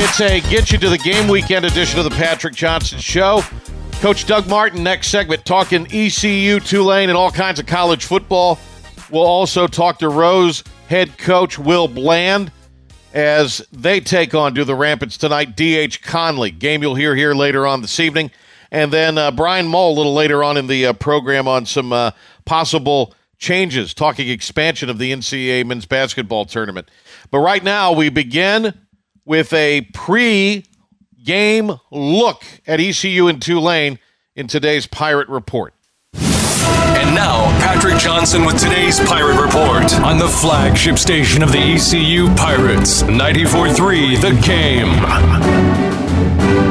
It's a get you to the game weekend edition of the Patrick Johnson Show. Coach Doug Martin, next segment, talking ECU, Tulane, and all kinds of college football. We'll also talk to Rose head coach Will Bland as they take on do the Rampants tonight. DH Conley, game you'll hear here later on this evening. And then uh, Brian Mull a little later on in the uh, program on some uh, possible changes, talking expansion of the NCAA men's basketball tournament. But right now, we begin with a pre game look at ECU and Tulane in today's Pirate Report. And now, Patrick Johnson with today's Pirate Report on the flagship station of the ECU Pirates, 94.3 The Game.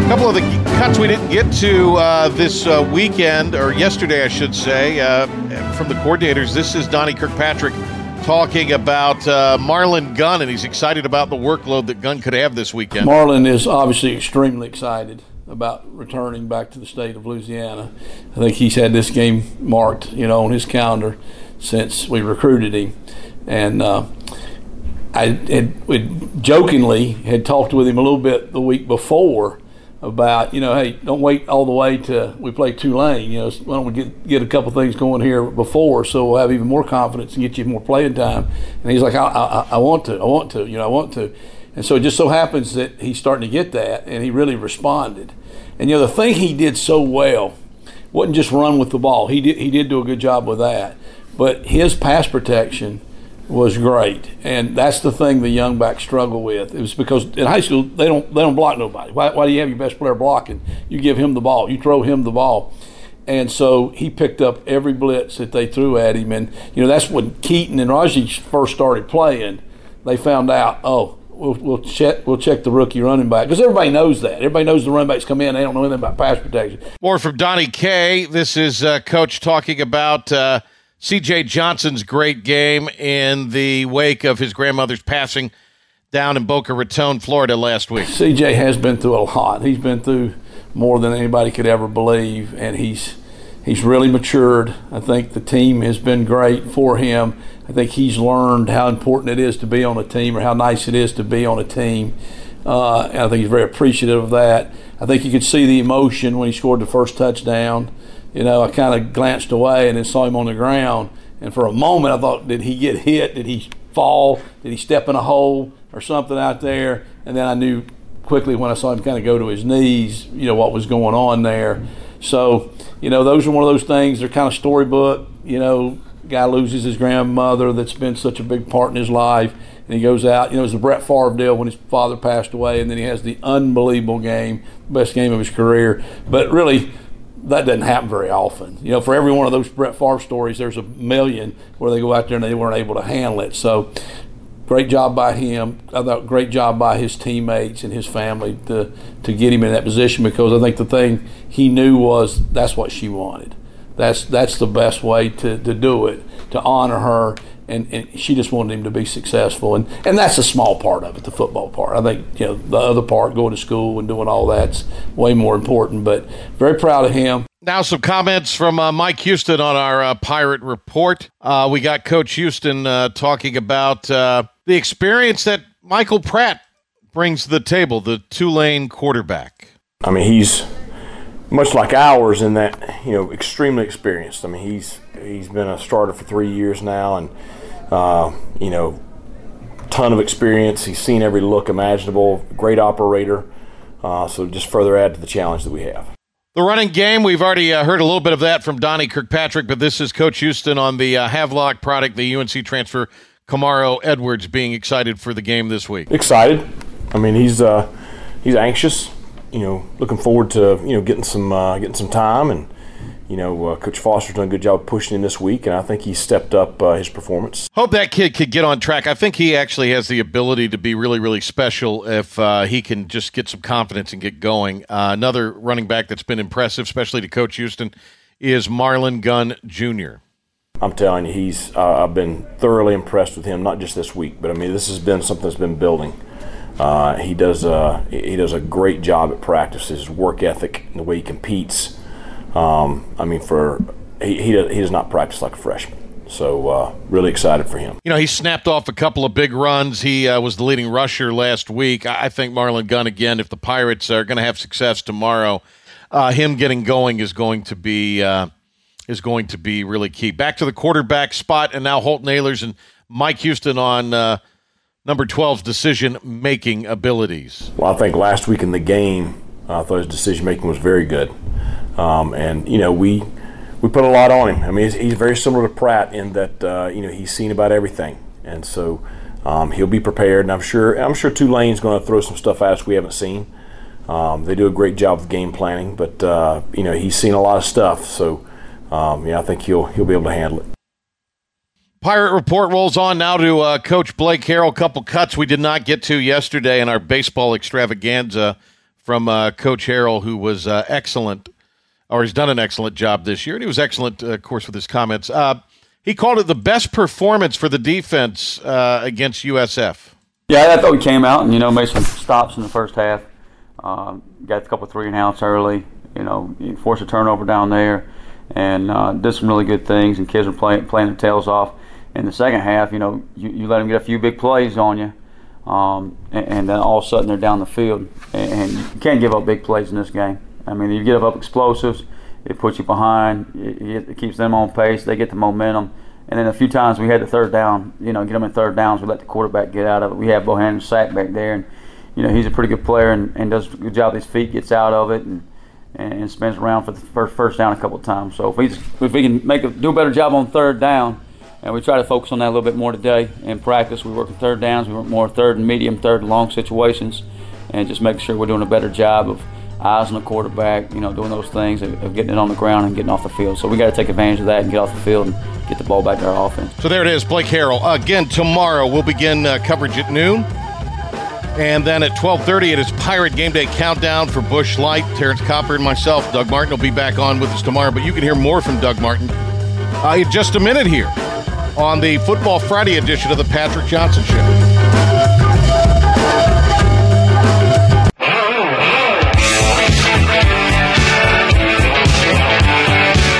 A couple of the cuts we didn't get to uh, this uh, weekend, or yesterday, I should say, uh, from the coordinators. This is Donnie Kirkpatrick talking about uh, Marlon Gunn, and he's excited about the workload that Gunn could have this weekend. Marlon is obviously extremely excited about returning back to the state of Louisiana. I think he's had this game marked, you know, on his calendar since we recruited him, and uh, I had, jokingly had talked with him a little bit the week before about you know hey don't wait all the way to we play Tulane you know why don't we get get a couple things going here before so we'll have even more confidence and get you more playing time. And he's like I, I, I want to I want to you know I want to. And so it just so happens that he's starting to get that and he really responded. And you know the thing he did so well wasn't just run with the ball. He did he did do a good job with that. But his pass protection was great, and that's the thing the young backs struggle with. It was because in high school they don't they don't block nobody. Why, why do you have your best player blocking? You give him the ball, you throw him the ball, and so he picked up every blitz that they threw at him. And you know that's when Keaton and Rahjai first started playing. They found out, oh, we'll, we'll check we'll check the rookie running back because everybody knows that. Everybody knows the running backs come in. They don't know anything about pass protection. More from Donnie K. This is uh, Coach talking about. Uh, CJ Johnson's great game in the wake of his grandmother's passing down in Boca Raton, Florida last week. CJ has been through a lot. He's been through more than anybody could ever believe, and he's he's really matured. I think the team has been great for him. I think he's learned how important it is to be on a team, or how nice it is to be on a team. Uh, and I think he's very appreciative of that. I think you could see the emotion when he scored the first touchdown you know, I kind of glanced away and then saw him on the ground. And for a moment, I thought, did he get hit? Did he fall? Did he step in a hole or something out there? And then I knew quickly when I saw him kind of go to his knees, you know, what was going on there. So, you know, those are one of those things. They're kind of storybook. You know, guy loses his grandmother that's been such a big part in his life, and he goes out. You know, it was the Brett Favre deal when his father passed away, and then he has the unbelievable game, best game of his career. But really, that doesn't happen very often. You know, for every one of those Brett Favre stories, there's a million where they go out there and they weren't able to handle it. So, great job by him. I thought great job by his teammates and his family to to get him in that position because I think the thing he knew was that's what she wanted. That's that's the best way to, to do it to honor her and, and she just wanted him to be successful. And, and that's a small part of it the football part. I think you know the other part going to school and doing all that's way more important but very proud of him. Now some comments from uh, mike houston on our uh, pirate report. Uh, we got coach houston uh, talking about uh, the experience that michael pratt brings to the table the tulane quarterback. I mean he's much like ours in that you know extremely experienced. I mean he's he's been a starter for three years now and uh, you know, ton of experience. He's seen every look imaginable. Great operator. Uh, so just further add to the challenge that we have. The running game, we've already uh, heard a little bit of that from Donnie Kirkpatrick, but this is Coach Houston on the uh, Havelock product, the UNC transfer, Kamaro Edwards, being excited for the game this week. Excited. I mean, he's uh, he's anxious. You know, looking forward to you know getting some uh, getting some time and you know, uh, Coach Foster's done a good job pushing him this week, and I think he stepped up uh, his performance. Hope that kid could get on track. I think he actually has the ability to be really, really special if uh, he can just get some confidence and get going. Uh, another running back that's been impressive, especially to Coach Houston, is Marlon Gunn Jr. I'm telling you, he's. Uh, I've been thoroughly impressed with him, not just this week, but I mean, this has been something that's been building. Uh, he does a he does a great job at practice. His work ethic, and the way he competes. Um, I mean, for he, he does, he does not practice like a freshman. So uh, really excited for him. You know, he snapped off a couple of big runs. He uh, was the leading rusher last week. I think Marlon Gunn again. If the Pirates are going to have success tomorrow, uh, him getting going is going to be uh, is going to be really key. Back to the quarterback spot, and now Holton Ahlers' and Mike Houston on uh, number 12's decision making abilities. Well, I think last week in the game, I thought his decision making was very good, um, and you know we we put a lot on him. I mean, he's, he's very similar to Pratt in that uh, you know he's seen about everything, and so um, he'll be prepared. And I'm sure I'm sure Tulane's going to throw some stuff at us we haven't seen. Um, they do a great job of game planning, but uh, you know he's seen a lot of stuff, so um, yeah, I think he'll he'll be able to handle it. Pirate Report rolls on now to uh, Coach Blake Harrell. A couple cuts we did not get to yesterday in our baseball extravaganza from uh, Coach Harrell, who was uh, excellent, or he's done an excellent job this year, and he was excellent, uh, of course, with his comments. Uh, he called it the best performance for the defense uh, against USF. Yeah, I thought we came out and you know made some stops in the first half. Um, got a couple three and outs early. You know, forced a turnover down there, and uh, did some really good things. And kids were playing playing their tails off. In the second half, you know, you, you let them get a few big plays on you, um, and, and, then all of a sudden they're down the field. And, and, you can't give up big plays in this game. I mean, you give up explosives, it puts you behind. It, it keeps them on pace. They get the momentum. And then a few times we had the third down, you know, get them in third downs. We let the quarterback get out of it. We have Bohanon sack back there, and you know he's a pretty good player and, and does a good job his feet, gets out of it, and and spins around for the first first down a couple of times. So if we if we can make a, do a better job on third down, and we try to focus on that a little bit more today in practice. We work in third downs, we work more third and medium, third and long situations, and just making sure we're doing a better job of eyes on the quarterback, you know, doing those things of, getting it on the ground and getting off the field. So we got to take advantage of that and get off the field and get the ball back to our offense. So there it is, Blake Harrell. Again, tomorrow we'll begin uh, coverage at noon. And then at 12:30, it is Pirate Game Day Countdown for Busch Light. Terrance Copper and myself, Doug Martin, will be back on with us tomorrow. But you can hear more from Doug Martin uh, in just a minute here on the Football Friday edition of the Patrick Johnson Show.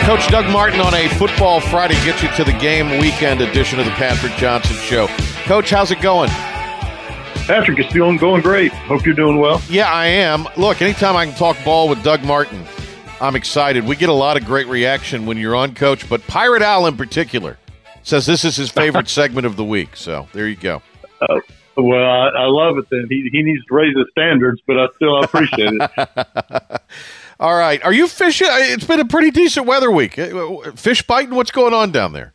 Coach Doug Martin on a Football Friday gets you to the game weekend edition of the Patrick Johnson Show. Coach, how's it going? Patrick, it's doing going great. Hope you're doing well. Yeah, I am. Look, anytime I can talk ball with Doug Martin, I'm excited. We get a lot of great reaction when you're on, Coach, but Pirate Al in particular says this is his favorite segment of the week. So there you go. Uh, well, I, I, love it. Then he he needs to raise the standards, but I still appreciate it. All right, are you fishing? It's been a pretty decent weather week. Uh, fish biting. What's going on down there?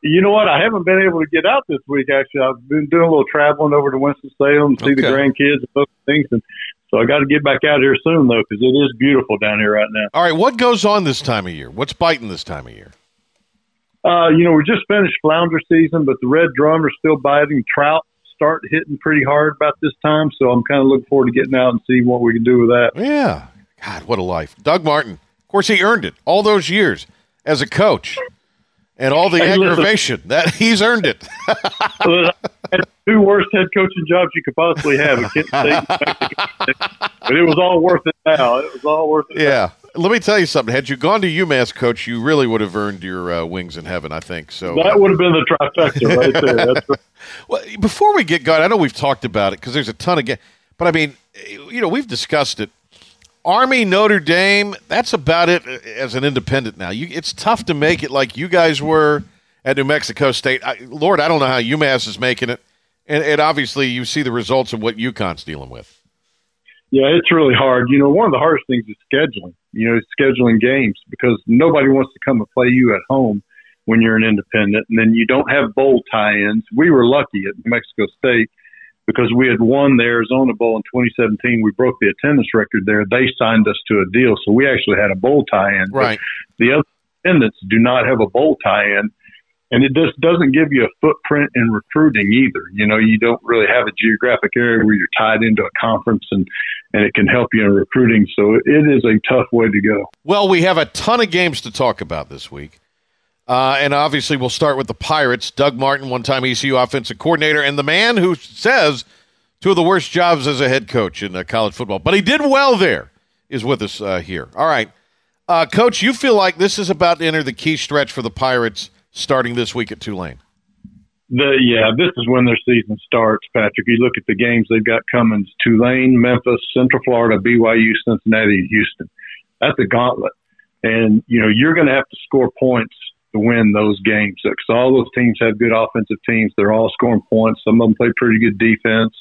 You know what? I haven't been able to get out this week. Actually, I've been doing a little traveling over to Winston Salem, to see okay. the grandkids and those things, and so I got to get back out here soon though, because it is beautiful down here right now. All right, what goes on this time of year? What's biting this time of year? Uh, you know, we just finished flounder season, but the red drum are still biting. Trout start hitting pretty hard about this time, so I'm kind of looking forward to getting out and seeing what we can do with that. Yeah, God, what a life, Doug Martin. Of course, he earned it all those years as a coach and all the hey, aggravation listen, that he's earned it. two worst head coaching jobs you could possibly have at Kent State, but it was all worth it. Now it was all worth it. Yeah. Now. Let me tell you something. Had you gone to UMass, coach, you really would have earned your uh, wings in heaven. I think so. That would have been the trifecta right there. That's right. well, before we get going, I know we've talked about it because there's a ton of, ga- but I mean, you know, we've discussed it. Army Notre Dame, that's about it uh, as an independent now. You, it's tough to make it like you guys were at New Mexico State. I, Lord, I don't know how UMass is making it. And, and obviously, you see the results of what UConn's dealing with. Yeah, it's really hard. You know, one of the hardest things is scheduling, you know, scheduling games because nobody wants to come and play you at home when you're an independent. And then you don't have bowl tie ins. We were lucky at New Mexico State because we had won the Arizona Bowl in 2017. We broke the attendance record there. They signed us to a deal, so we actually had a bowl tie-in. Right. But the other attendants do not have a bowl tie-in, and it just doesn't give you a footprint in recruiting either. You know, you don't really have a geographic area where you're tied into a conference and and it can help you in recruiting. So it is a tough way to go. Well, we have a ton of games to talk about this week. Uh, and obviously, we'll start with the Pirates. Doug Martin, one time ECU offensive coordinator, and the man who says two of the worst jobs as a head coach in uh, college football, but he did well there, is with us uh, here. All right. Uh, coach, you feel like this is about to enter the key stretch for the Pirates starting this week at Tulane? The, yeah, this is when their season starts, Patrick. You look at the games they've got coming Tulane, Memphis, Central Florida, BYU, Cincinnati, Houston. That's a gauntlet. And, you know, you're going to have to score points to win those games because all those teams have good offensive teams. They're all scoring points. Some of them play pretty good defense.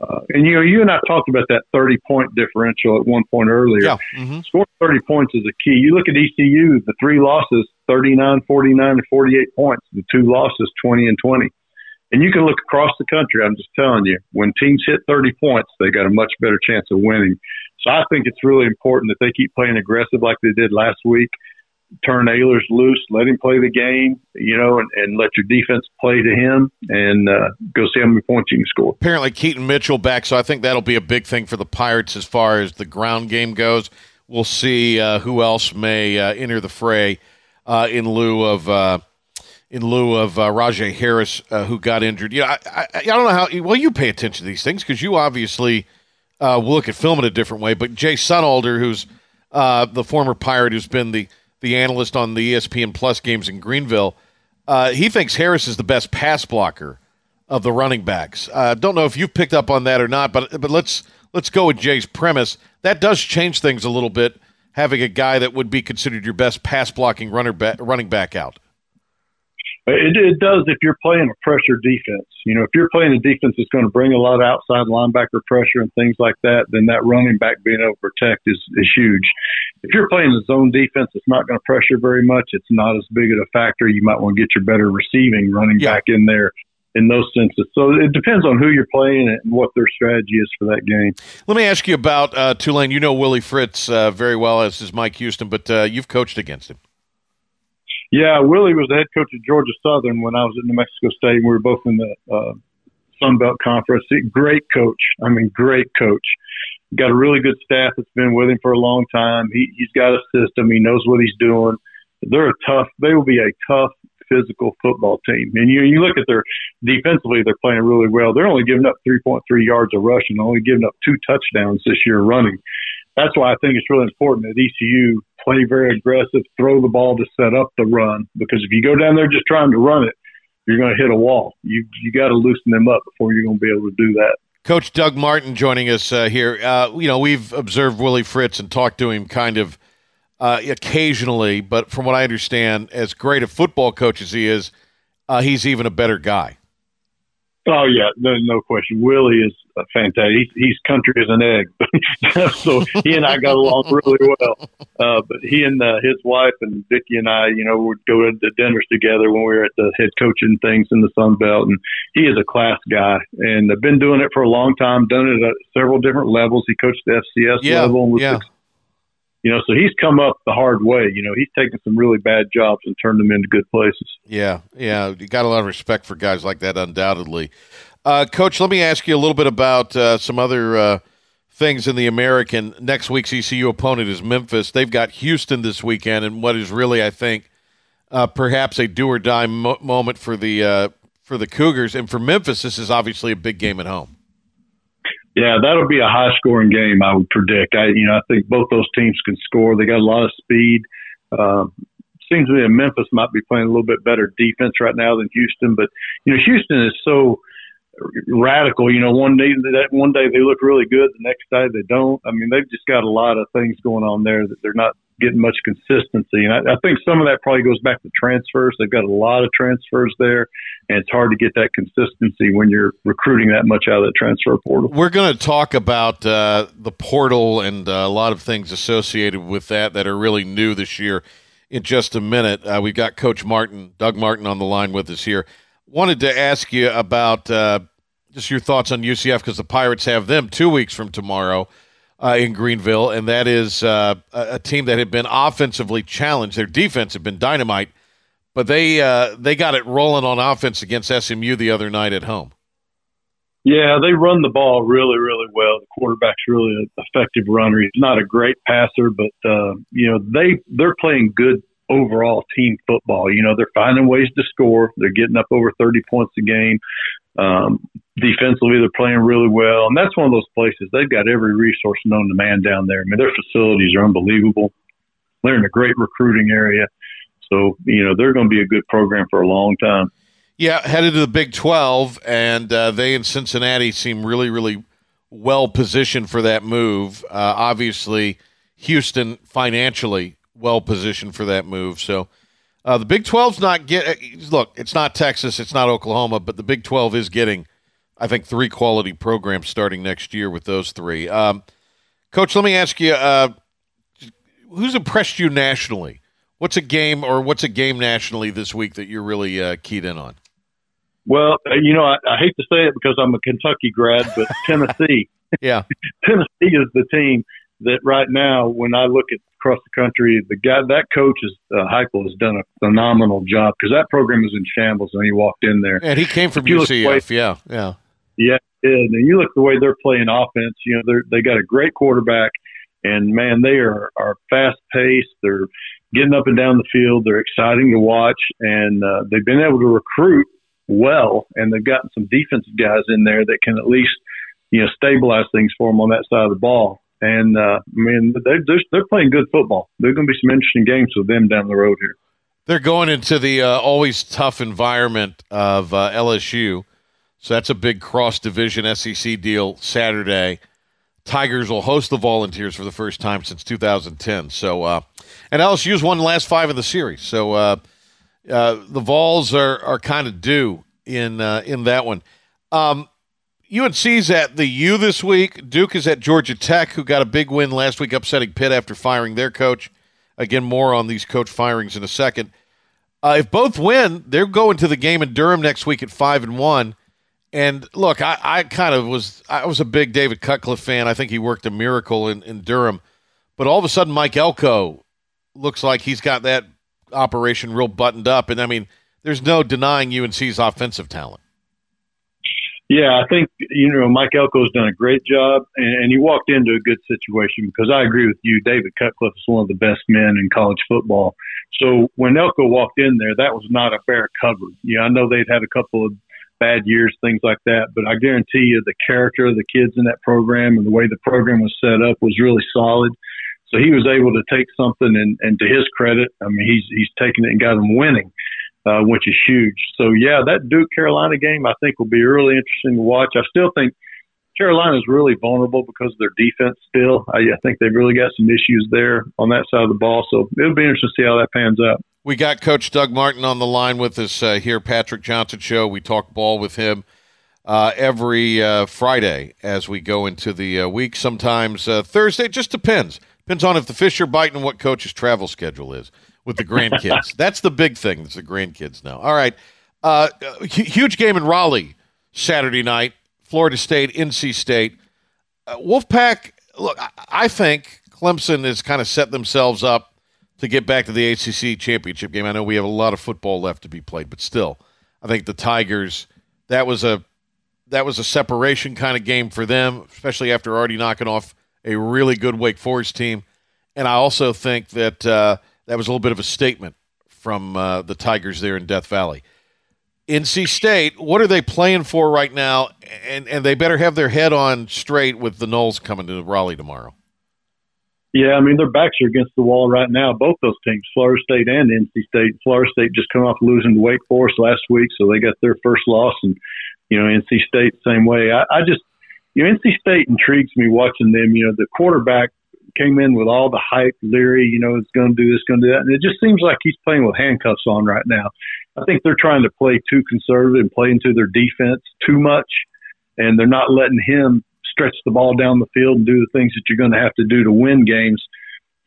Uh, and you know, you and I talked about that 30 point differential at one point earlier. Yeah. Mm-hmm. Scoring 30 points is a key. You look at ECU, the three losses, 39, 49, and 48 points. The two losses, 20 and 20. And you can look across the country. I'm just telling you, when teams hit 30 points, they got a much better chance of winning. So I think it's really important that they keep playing aggressive like they did last week turn Ahlers loose, let him play the game, you know, and, and let your defense play to him and uh, go see how many points you can score. Apparently, Keaton Mitchell back, so I think that'll be a big thing for the Pirates as far as the ground game goes. We'll see uh, who else may uh, enter the fray uh, in lieu of. Uh, in lieu of uh, Rahjai Harris, who got injured, you know, I, I, I, don't know how. Well, you pay attention to these things because you obviously will look at film in a different way. But Jay Sunalder, who's the former Pirate, who's been the the analyst on the ESPN Plus games in Greenville, uh, he thinks Harris is the best pass blocker of the running backs. Uh, don't know if you've picked up on that or not, but but let's let's go with Jay's premise. That does change things a little bit, having a guy that would be considered your best pass blocking runner ba- running back out. It, it does if you're playing a pressure defense. You know, if you're playing a defense that's going to bring a lot of outside linebacker pressure and things like that, then that running back being able to protect is, is huge. If you're playing a zone defense that's not going to pressure very much, it's not as big of a factor. You might want to get your better receiving running yeah. back in there in those senses. So it depends on who you're playing and what their strategy is for that game. Let me ask you about uh, Tulane. You know Willie Fritz uh, very well, as is Mike Houston, but uh, you've coached against him. Yeah, Willie was the head coach of Georgia Southern when I was at New Mexico State. And We were both in the uh, Sun Belt Conference. Great coach. I mean, great coach. Got a really good staff that's been with him for a long time. He, he's got a system. He knows what he's doing. They're a tough. They will be a tough physical football team. And you you look at their defensively, they're playing really well. They're only giving up 3.3 yards of rushing, only giving up two touchdowns this year running. That's why I think it's really important that ECU play very aggressive, throw the ball to set up the run. Because if you go down there just trying to run it, you're going to hit a wall. You you got to loosen them up before you're going to be able to do that. Coach Doug Martin joining us uh, here. Uh, you know, we've observed Willie Fritz and talked to him kind of uh, occasionally, but from what I understand, as great a football coach as he is, uh, he's even a better guy. Oh yeah, no, no question. Willie is fantastic. He's, he's country as an egg, so he and I got along really well. Uh, but he and uh, his wife and Vicky and I, you know, would go to dinners together when we were at the head coaching things in the Sun Belt. And he is a class guy, and I've been doing it for a long time. Done it at several different levels. He coached the FCS yeah, level. And was yeah. You know, so he's come up the hard way. You know, he's taken some really bad jobs and turned them into good places. Yeah, yeah. You got a lot of respect for guys like that, undoubtedly. Uh, Coach, let me ask you a little bit about uh, some other uh, things in the American. Next week's ECU opponent is Memphis. They've got Houston this weekend, and what is really, I think, uh, perhaps a do or die mo- moment for the uh, for the Cougars, and for Memphis, this is obviously a big game at home. Yeah, that'll be a high scoring game. I would predict. I, you know, I think both those teams can score. They got a lot of speed. Um, seems to me Memphis might be playing a little bit better defense right now than Houston, but you know, Houston is so radical. You know, one day that one day they look really good, the next day they don't. I mean, they've just got a lot of things going on there that they're not getting much consistency. And I, I think some of that probably goes back to transfers. They've got a lot of transfers there, and it's hard to get that consistency when you're recruiting that much out of the transfer portal. We're going to talk about uh, the portal and uh, a lot of things associated with that that are really new this year in just a minute. Uh, we've got Coach Martin, Doug Martin, on the line with us here. Wanted to ask you about uh, just your thoughts on UCF because the Pirates have them two weeks from tomorrow uh, in Greenville, and that is uh, a, team that had been offensively challenged. Their defense had been dynamite, but they uh, they got it rolling on offense against SMU the other night at home. Yeah, they run the ball really, really well. The quarterback's really an effective runner. He's not a great passer, but uh, you know they they're playing good overall team football. You know they're finding ways to score. They're getting up over thirty points a game. Um, defensively, they're playing really well, and that's one of those places they've got every resource known to man down there. I mean, their facilities are unbelievable. They're in a great recruiting area, so you know they're going to be a good program for a long time. Yeah, headed to the Big 12, and uh, they in Cincinnati seem really, really well positioned for that move. Uh, obviously, Houston financially well positioned for that move. So uh, the Big 12's not get. Uh, look, it's not Texas, it's not Oklahoma, but the Big 12 is getting, I think, three quality programs starting next year with those three. Um, Coach, let me ask you, uh, who's impressed you nationally? What's a game or what's a game nationally this week that you're really uh, keyed in on? Well, uh, you know, I, I hate to say it because I'm a Kentucky grad, but Tennessee, yeah, Tennessee is the team that right now, when I look at across the country, the guy that coach is uh, Heupel has done a phenomenal job because that program is in shambles when he walked in there. And he came from UCF, yeah, yeah, yeah. And you look the way they're playing offense. You know, they they got a great quarterback, and man, they are are fast paced. They're getting up and down the field. They're exciting to watch, and uh, they've been able to recruit well, and they've gotten some defensive guys in there that can at least you know stabilize things for them on that side of the ball. And uh, I mean, they're they're playing good football. There's going to be some interesting games with them down the road here. They're going into the uh, always tough environment of uh, LSU, so that's a big cross division SEC deal Saturday. Tigers will host the Volunteers for the first time since 2010. So, uh, and LSU's won the last five of the series. So uh, uh, the Vols are are kind of due in uh, in that one. Um, UNC's at the U this week. Duke is at Georgia Tech, who got a big win last week, upsetting Pitt after firing their coach. Again, more on these coach firings in a second. Uh, if both win, they're going to the game in Durham next week at five and one. And look, I, I kind of was I was a big David Cutcliffe fan. I think he worked a miracle in, in Durham. But all of a sudden Mike Elko looks like he's got that operation real buttoned up. And I mean, there's no denying UNC's offensive talent. Yeah, I think you know Mike Elko's done a great job, and, and he walked into a good situation because I agree with you. David Cutcliffe is one of the best men in college football. So when Elko walked in there, that was not a bare cupboard. Yeah, I know they'd had a couple of bad years, things like that, but I guarantee you the character of the kids in that program and the way the program was set up was really solid. So he was able to take something, and, and to his credit, I mean, he's he's taken it and got them winning, uh, which is huge. So yeah, that Duke Carolina game I think will be really interesting to watch. I still think Carolina is really vulnerable because of their defense. Still, I, I think they've really got some issues there on that side of the ball. So it'll be interesting to see how that pans out. We got Coach Doug Martin on the line with us uh, here, Patrick Johnson Show. We talk ball with him uh, every uh, Friday as we go into the uh, week. Sometimes uh, Thursday, just depends. Depends on if the fish are biting and what coach's travel schedule is with the grandkids. That's the big thing. It's the grandkids now. All right. Uh, huge game in Raleigh Saturday night. Florida State, NC State. Uh, Wolfpack, look, I, I think Clemson has kind of set themselves up to get back to the ACC championship game. I know we have a lot of football left to be played, but still, I think the Tigers that was a that was a separation kind of game for them, especially after already knocking off a really good Wake Forest team. And I also think that uh, that was a little bit of a statement from uh, the Tigers there in Death Valley. NC State, what are they playing for right now? And and they better have their head on straight with the Noles coming to Raleigh tomorrow. Yeah, I mean their backs are against the wall right now. Both those teams, Florida State and NC State. Florida State just come off losing to Wake Forest last week, so they got their first loss, and you know NC State same way. I, I just you know, NC State intrigues me watching them. You know, the quarterback came in with all the hype, Leary, you know, it's going to do this, going to do that. And it just seems like he's playing with handcuffs on right now. I think they're trying to play too conservative and play into their defense too much. And they're not letting him stretch the ball down the field and do the things that you're going to have to do to win games,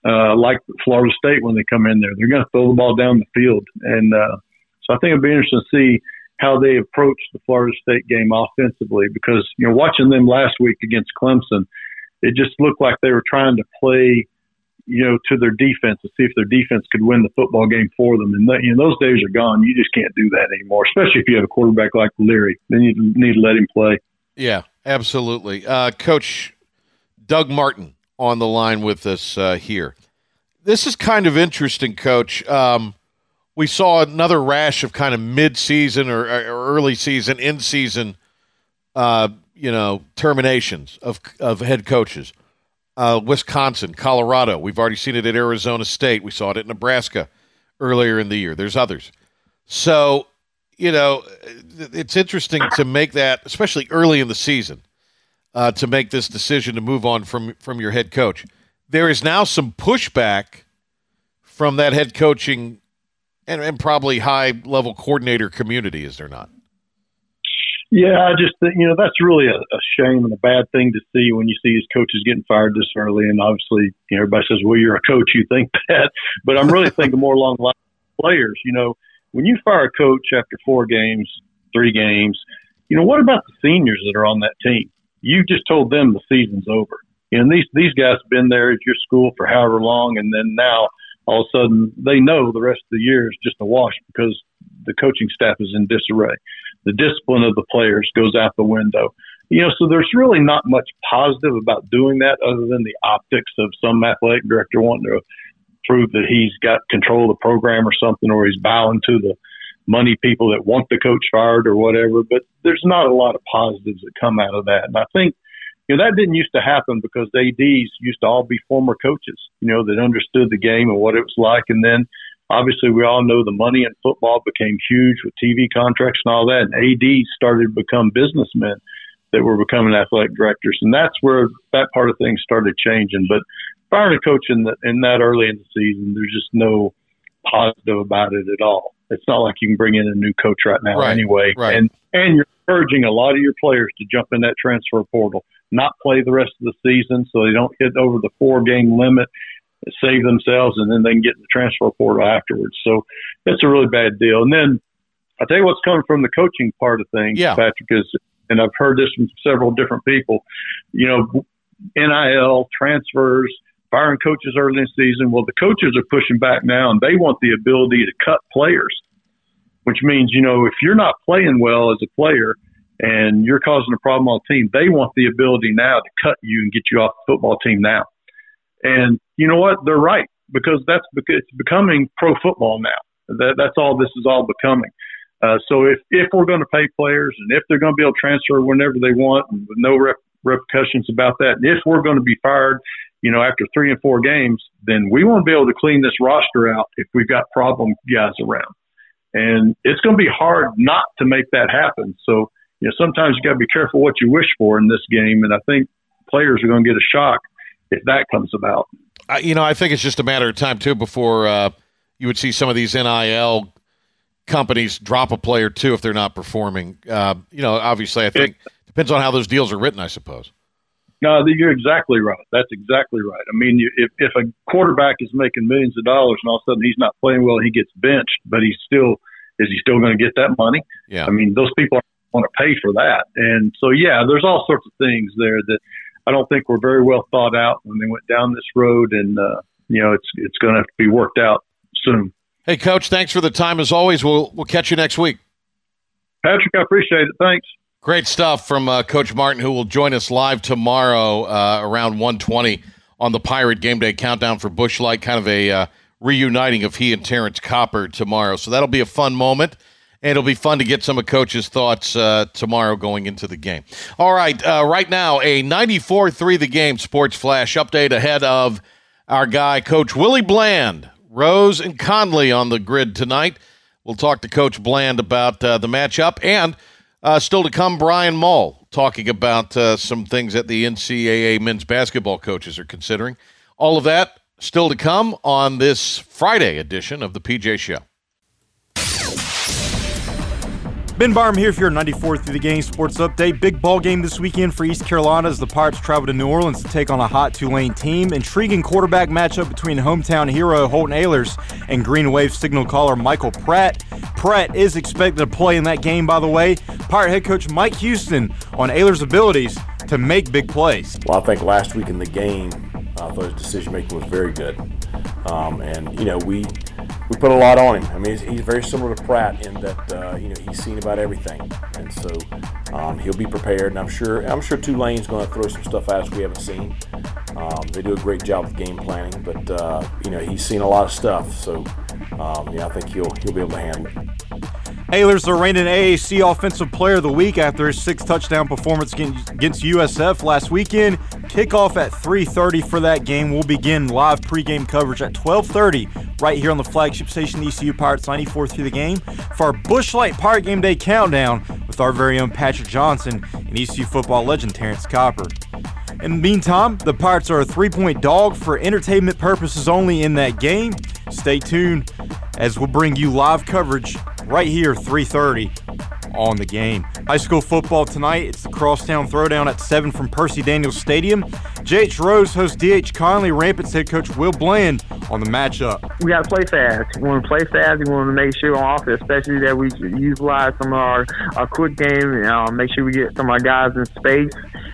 uh, like Florida State when they come in there. They're going to throw the ball down the field. And uh, so I think it'll be interesting to see how they approach the Florida State game offensively because you know watching them last week against Clemson, it just looked like they were trying to play you know to their defense to see if their defense could win the football game for them. And you know, those days are gone. You just can't do that anymore, especially if you have a quarterback like Leary. Then you need to let him play. Yeah, absolutely. Uh, Coach Doug Martin on the line with us uh, here. This is kind of interesting, Coach. Um, we saw another rash of kind of mid-season or, or early season, in-season, uh, you know, terminations of of head coaches. Uh, Wisconsin, Colorado. We've already seen it at Arizona State. We saw it at Nebraska earlier in the year. There's others. So, you know, it's interesting to make that, especially early in the season, uh, to make this decision to move on from from your head coach. There is now some pushback from that head coaching and, and probably high level coordinator community, is there not? Yeah, I just think, you know, that's really a, a shame and a bad thing to see when you see his coaches getting fired this early. And obviously, you know, everybody says, well, you're a coach, you think that. But I'm really thinking more along the lines of players. You know, when you fire a coach after four games, three games, you know, what about the seniors that are on that team? You just told them the season's over. And these, these guys have been there at your school for however long. And then now all of a sudden they know the rest of the year is just a wash because the coaching staff is in disarray. The discipline of the players goes out the window. You know, so there's really not much positive about doing that other than the optics of some athletic director wanting to prove that he's got control of the program or something, or he's bowing to the money people that want the coach fired or whatever. But there's not a lot of positives that come out of that. And I think, you know, that didn't used to happen because ADs used to all be former coaches, you know, that understood the game and what it was like. And then obviously we all know the money in football became huge with TV contracts and all that. And ADs started to become businessmen that were becoming athletic directors, and that's where that part of things started changing. But firing a coach in, the, in that early in the season, there's just no positive about it at all. It's not like you can bring in a new coach right now right, anyway, right. and and you're encouraging a lot of your players to jump in that transfer portal, not play the rest of the season so they don't hit over the four game limit save themselves, and then they can get in the transfer portal afterwards. So it's a really bad deal. And then I'll tell you what's coming from the coaching part of things, yeah. Patrick, is, and I've heard this from several different people, you know, NIL, transfers, firing coaches early in the season. Well, the coaches are pushing back now, and they want the ability to cut players, which means, you know, if you're not playing well as a player, and you're causing a problem on the team, they want the ability now to cut you and get you off the football team now. And you know what? They're right because that's because it's becoming pro football now. That, that's all this is all becoming. Uh, so if, if we're going to pay players and if they're going to be able to transfer whenever they want and with no rep, repercussions about that, and if we're going to be fired, you know, after three and four games, then we want to be able to clean this roster out if we've got problem guys around. And it's going to be hard not to make that happen. So, you know, sometimes you got to be careful what you wish for in this game. And I think players are going to get a shock if that comes about. Uh, you know, I think it's just a matter of time too before uh, you would see some of these NIL companies drop a player too if they're not performing. Uh, you know, obviously, I think it, depends on how those deals are written. I suppose. No, you're exactly right. That's exactly right. I mean, if if a quarterback is making millions of dollars and all of a sudden he's not playing well, he gets benched, but he's still is he still going to get that money? Yeah. I mean, those people want to pay for that, and so yeah, there's all sorts of things there that I don't think we were very well thought out when they went down this road, and uh, you know it's it's going to have to be worked out soon. Hey, Coach, thanks for the time as always. We'll we'll catch you next week. Patrick, I appreciate it. Thanks. Great stuff from uh, Coach Martin, who will join us live tomorrow uh, around 120 on the Pirate Game Day Countdown for Busch Light. Kind of a uh, reuniting of he and Terrance Copper tomorrow. So that'll be a fun moment and it'll be fun to get some of Coach's thoughts uh, tomorrow going into the game. All right, uh, right now, a 94 3 the game sports flash update ahead of our guy, Coach Willie Bland. Rose and Conley on the grid tonight. We'll talk to Coach Bland about uh, the matchup and uh, still to come, Brian Mull talking about uh, some things that the NCAA men's basketball coaches are considering. All of that still to come on this Friday edition of the PJ Show. Ben Barham here for your 94 through the game sports update. Big ball game this weekend for East Carolina as the Pirates travel to New Orleans to take on a hot Tulane team. Intriguing quarterback matchup between hometown hero Holton Ahlers and Green Wave signal caller Michael Pratt. Pratt is expected to play in that game, by the way. Pirate head coach Mike Houston on Ahlers' abilities to make big plays. Well, I think last week in the game, I thought his decision making was very good. Um, and, you know, we we put a lot on him. I mean, he's, he's very similar to Pratt in that uh, you know he's seen about everything, and so um, he'll be prepared. And I'm sure I'm sure Tulane's going to throw some stuff at us we haven't seen. Um, they do a great job with game planning, but uh, you know he's seen a lot of stuff, so um, yeah, I think he'll he'll be able to handle it. Ahlers the reigning AAC Offensive Player of the Week after his six touchdown performance against USF last weekend. Kickoff at 3:30 for that game. We'll begin live pregame coverage at 12:30 right here on the flagship station ECU Pirates 94 through the game for our Busch Light Pirate Game Day countdown with our very own Patrick Johnson and ECU football legend Terrance Copper. In the meantime, the Pirates are a three-point dog for entertainment purposes only in that game. Stay tuned as we'll bring you live coverage right here 3:30 on the game. High school football tonight. It's the Crosstown Throwdown at 7 from Percy Daniels Stadium. JH Rose hosts DH Conley. Rampants head coach Will Bland on the matchup. We got to play fast. We want to play fast. We want to make sure on offense, especially that we utilize some of our, our quick game and uh, make sure we get some of our guys in space.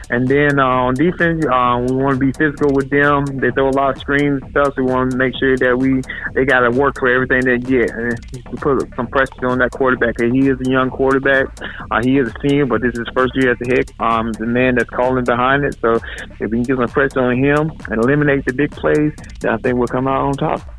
And then uh, on defense, uh, we want to be physical with them. They throw a lot of screens and stuff, so we want to make sure that we they got to work for everything they get and put some pressure on that quarterback. He is a young quarterback. Uh, he is a senior, but this is his first year as a head. Um, the man that's calling behind it. So if we can get some pressure on him and eliminate the big plays, then I think we'll come out on top.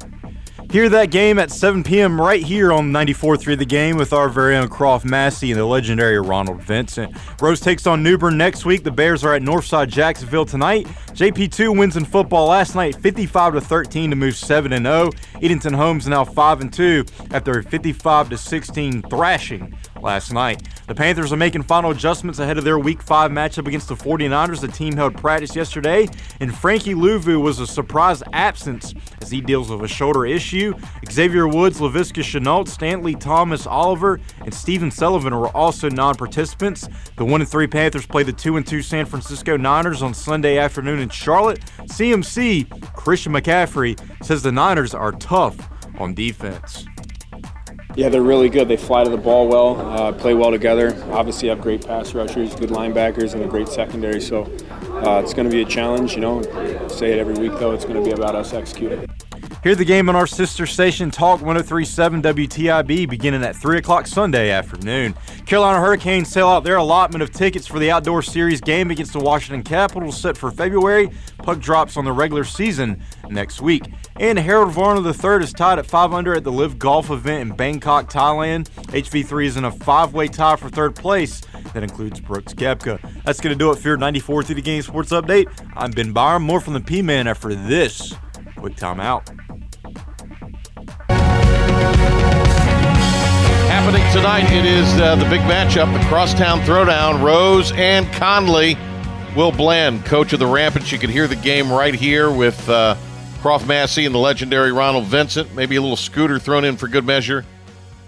Hear that game at 7 p.m. right here on 94.3 The Game with our very own Croft Massey and the legendary Ronald Vincent. Rose takes on New Bern next week. The Bears are at Northside Jacksonville tonight. JP2 wins in football last night 55 to 13 to move 7 and 0. Edenton Holmes now 5 and 2 after a 55 to 16 thrashing last night. The Panthers are making final adjustments ahead of their Week 5 matchup against the 49ers. The team held practice yesterday, and Frankie Luvu was a surprise absence as he deals with a shoulder issue. Xavier Woods, Laviska Shenault, Stanley Thomas Oliver, and Stephen Sullivan were also non participants. The 1 3 Panthers play the 2 2 San Francisco Niners on Sunday afternoon in Charlotte. CMC Christian McCaffrey says the Niners are tough on defense. Yeah, they're really good. They fly to the ball well, uh, play well together. Obviously, have great pass rushers, good linebackers, and a great secondary. So uh, it's going to be a challenge. You know, say it every week though. It's going to be about us executing. Hear the game on our sister station, Talk 1037 WTIB, beginning at 3 o'clock Sunday afternoon. Carolina Hurricanes sell out their allotment of tickets for the outdoor series game against the Washington Capitals set for February. Puck drops on the regular season next week. And Harold Varner III is tied at 500 at the Live Golf event in Bangkok, Thailand. HV3 is in a five way tie for third place. That includes Brooks Koepka. That's going to do it for your 94 through the game sports update. I'm Ben Byram. More from the P Man after this quick timeout. Tonight, it is uh, the big matchup, the Crosstown Throwdown, Rose and Conley. Will Bland, coach of the Rampants. You can hear the game right here with uh, Croft Massey and the legendary Ronald Vincent. Maybe a little scooter thrown in for good measure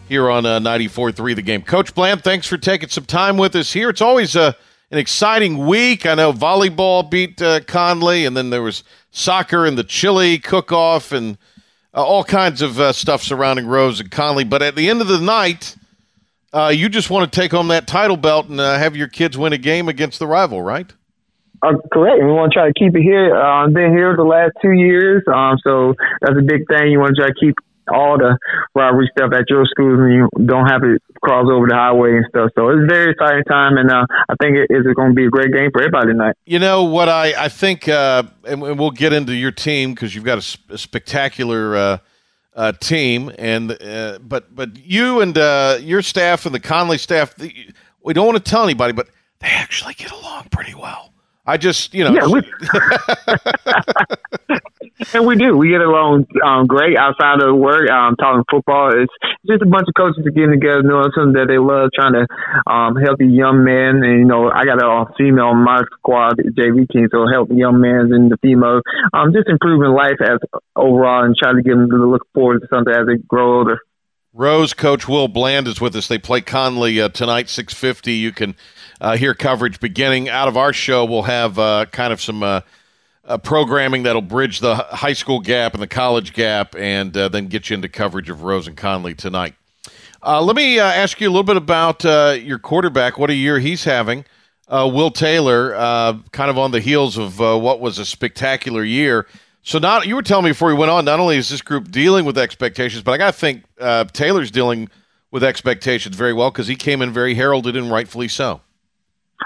here on uh, 94.3 The Game. Coach Bland, thanks for taking some time with us here. It's always uh, an exciting week. I know volleyball beat uh, Conley, and then there was soccer and the chili cook-off and – uh, all kinds of uh, stuff surrounding Rose and Conley. But at the end of the night, uh, you just want to take home that title belt and uh, have your kids win a game against the rival, right? Uh, correct. We want to try to keep it here. Uh, I've been here the last two years, um, so that's a big thing. You want to try to keep all the rivalry stuff at your schools, and you don't have to cross over the highway and stuff. So it's a very exciting time, and uh, I think it is going to be a great game for everybody tonight. You know what I I think, uh, and, we'll get into your team because you've got a, a spectacular. Uh, team and uh, but but you and uh, your staff and the Conley staff we don't want to tell anybody but they actually get along pretty well. I just, you know. Yeah, we, and we do. We get along um, great outside of work. Um, talking football, it's just a bunch of coaches getting together, doing something that they love, trying to um, help the young men. And you know, I got a female on my squad, JV team, so help the young men and the females, um, just improving life as overall, and trying to get them to look forward to something as they grow older. Rose coach Will Bland is with us. They play Conley uh, tonight, six fifty. You can uh, hear coverage beginning out of our show. We'll have uh, kind of some uh, uh, programming that'll bridge the high school gap and the college gap, and uh, then get you into coverage of Rose and Conley tonight. let me ask you a little bit about your quarterback. What a year he's having. Will Taylor, kind of on the heels of what was a spectacular year. So not you were telling me before we went on. Not only is this group dealing with expectations, but I got to think uh, Taylor's dealing with expectations very well because he came in very heralded and rightfully so.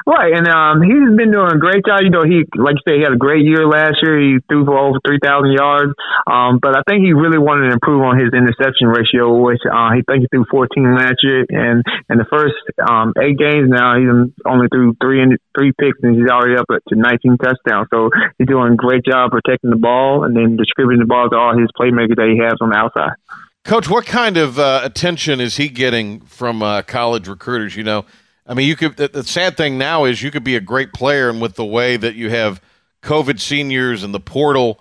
Right, and um, he's been doing a great job. You know, he like you said, he had a great year last year. He threw for over three thousand yards. Um, but I think he really wanted to improve on his interception ratio, which uh, he think he threw fourteen last year, and in the first um, eight games now he's only threw three in, three picks, and he's already up to nineteen touchdowns. So he's doing a great job protecting the ball and then distributing the ball to all his playmakers that he has on the outside. Coach, what kind of uh, attention is he getting from uh, college recruiters? You know I mean, you could. The, the, sad thing now is you could be a great player, and with the way that you have COVID seniors and the portal,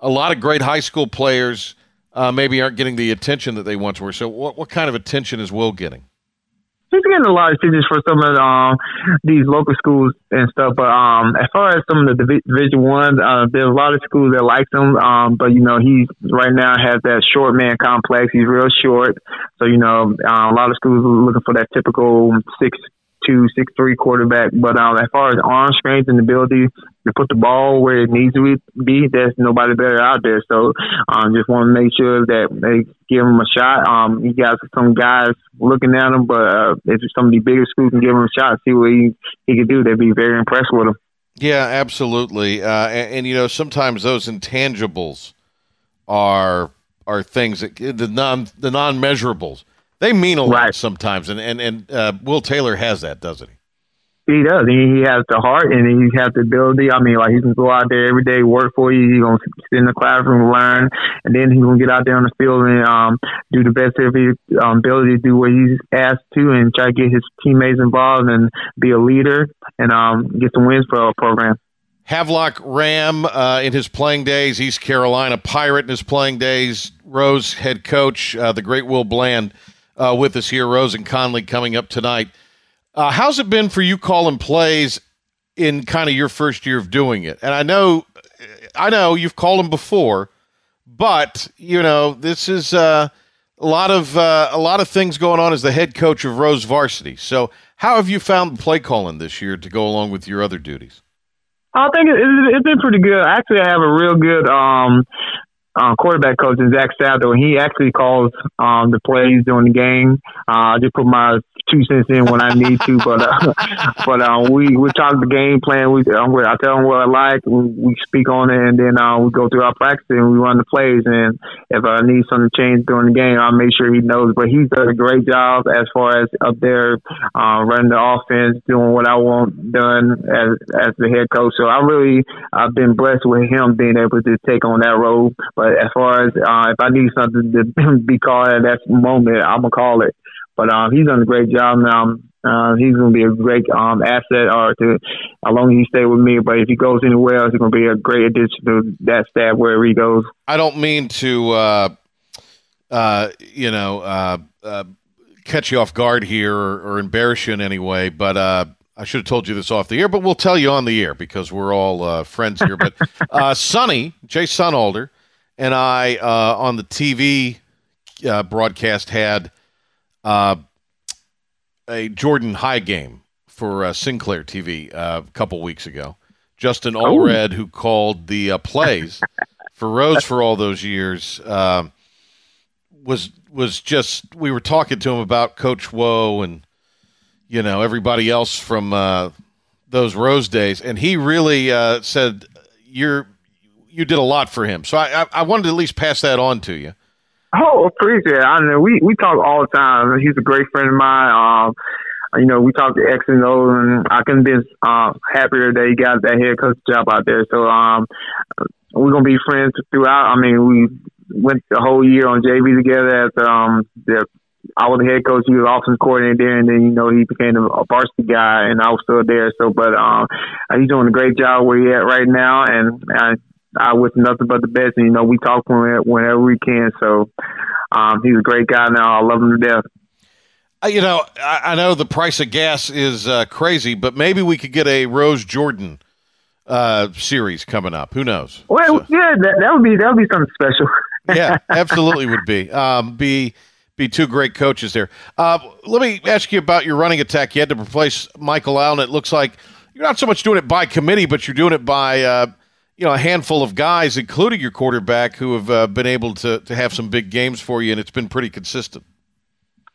a lot of great high school players uh, maybe aren't getting the attention that they once were. So, what what kind of attention is Will getting? He's getting a lot of attention for some of um, these local schools and stuff. But um, as far as some of the Division Ones, uh, there's a lot of schools that like him. Um, but you know, he right now has that short man complex. He's real short, so you know, uh, a lot of schools are looking for that typical six two, six three quarterback. But um, as far as arm strength and ability to put the ball where it needs to be, there's nobody better out there. So um, just want to make sure that they give him a shot. Um, you got some guys looking at him, but uh, if some of the bigger schools can give him a shot, see what he he can do, they'd be very impressed with him. Yeah, absolutely. Uh, and, and you know, sometimes those intangibles are are things that the non the non measurables they mean a lot sometimes, and and and uh, Will Taylor has that, doesn't he? He does. He, he has the heart and he has the ability. I mean, like he can go out there every day, work for you. He's gonna sit in the classroom, learn, and then he's gonna get out there on the field and um, do the best of his um, ability to do what he's asked to, and try to get his teammates involved and be a leader and um, get some wins for our program. Havelock Ram uh, in his playing days, East Carolina Pirate in his playing days, Rose head coach, uh, the great Will Bland uh, with us here. Rose and Conley coming up tonight. Uh, how's it been for you calling plays in kind of your first year of doing it? And I know, I know you've called them before, but you know this is uh, a lot of uh, a lot of things going on as the head coach of Rose Varsity. So, how have you found the play calling this year to go along with your other duties? I think it, has been pretty good. Actually, I have a real good um, uh, quarterback coach Zach Saddle. He actually calls um, the plays during the game. Uh, I just put my two cents in when I need to, but uh, but uh, we we talk the game plan. We um, I tell him what I like. We, we speak on it, and then uh, we go through our practice and we run the plays. And if I need something changed during the game, I'll make sure he knows. But he does a great job as far as up there uh, running the offense, doing what I want done as as the head coach. So I really I've been blessed with him being able to take on that role. But but as far as uh, if I need something to be called at that moment, I'm gonna call it. But um, he's done a great job now. Uh, he's going to be a great um, asset, or to as long as he stay with me. But if he goes anywhere else, he's going to be a great addition to that staff wherever he goes. I don't mean to, uh, uh, you know, uh, uh, catch you off guard here or, or, embarrass you in any way, but uh, I should have told you this off the air. But we'll tell you on the air because we're all friends here. But Sonny Jay Sunalder and I uh, on the TV uh, broadcast had uh, a Jordan High game for uh, Sinclair TV uh, a couple weeks ago. Justin Allred, who called the uh, plays for Rose for all those years, um, was was just we were talking to him about Coach Woe and you know everybody else from those Rose days, and he really said you're you did a lot for him. So I, I, I wanted to at least pass that on to you. Oh, appreciate it. I know we, we talk all the time. He's a great friend of mine. Um, you know, we talk to X and O, and I couldn't be uh, happier that he got that head coach job out there. So um, we're gonna be friends throughout. I mean, we went the whole year on JV together as um, the I was the head coach, he was offensive coordinator there, and then you know he became a varsity guy, and I was still there. So, but um, he's doing a great job where he at right now, and I I wish nothing but the best. And, you know, we talk whenever we can. So um, he's a great guy now. I love him to death. Uh, you know, I, I, know the price of gas is uh, crazy, but maybe we could get a Rose Jordan uh, series coming up. Who knows? Well, so. yeah, that, that, would be that would be something special. yeah, absolutely would be. Um, be be two great coaches there. Uh, let me ask you about your running attack. You had to replace Michael Allen. It looks like you're not so much doing it by committee, but you're doing it by uh, you know a handful of guys, including your quarterback, who have uh, been able to to have some big games for you, and it's been pretty consistent.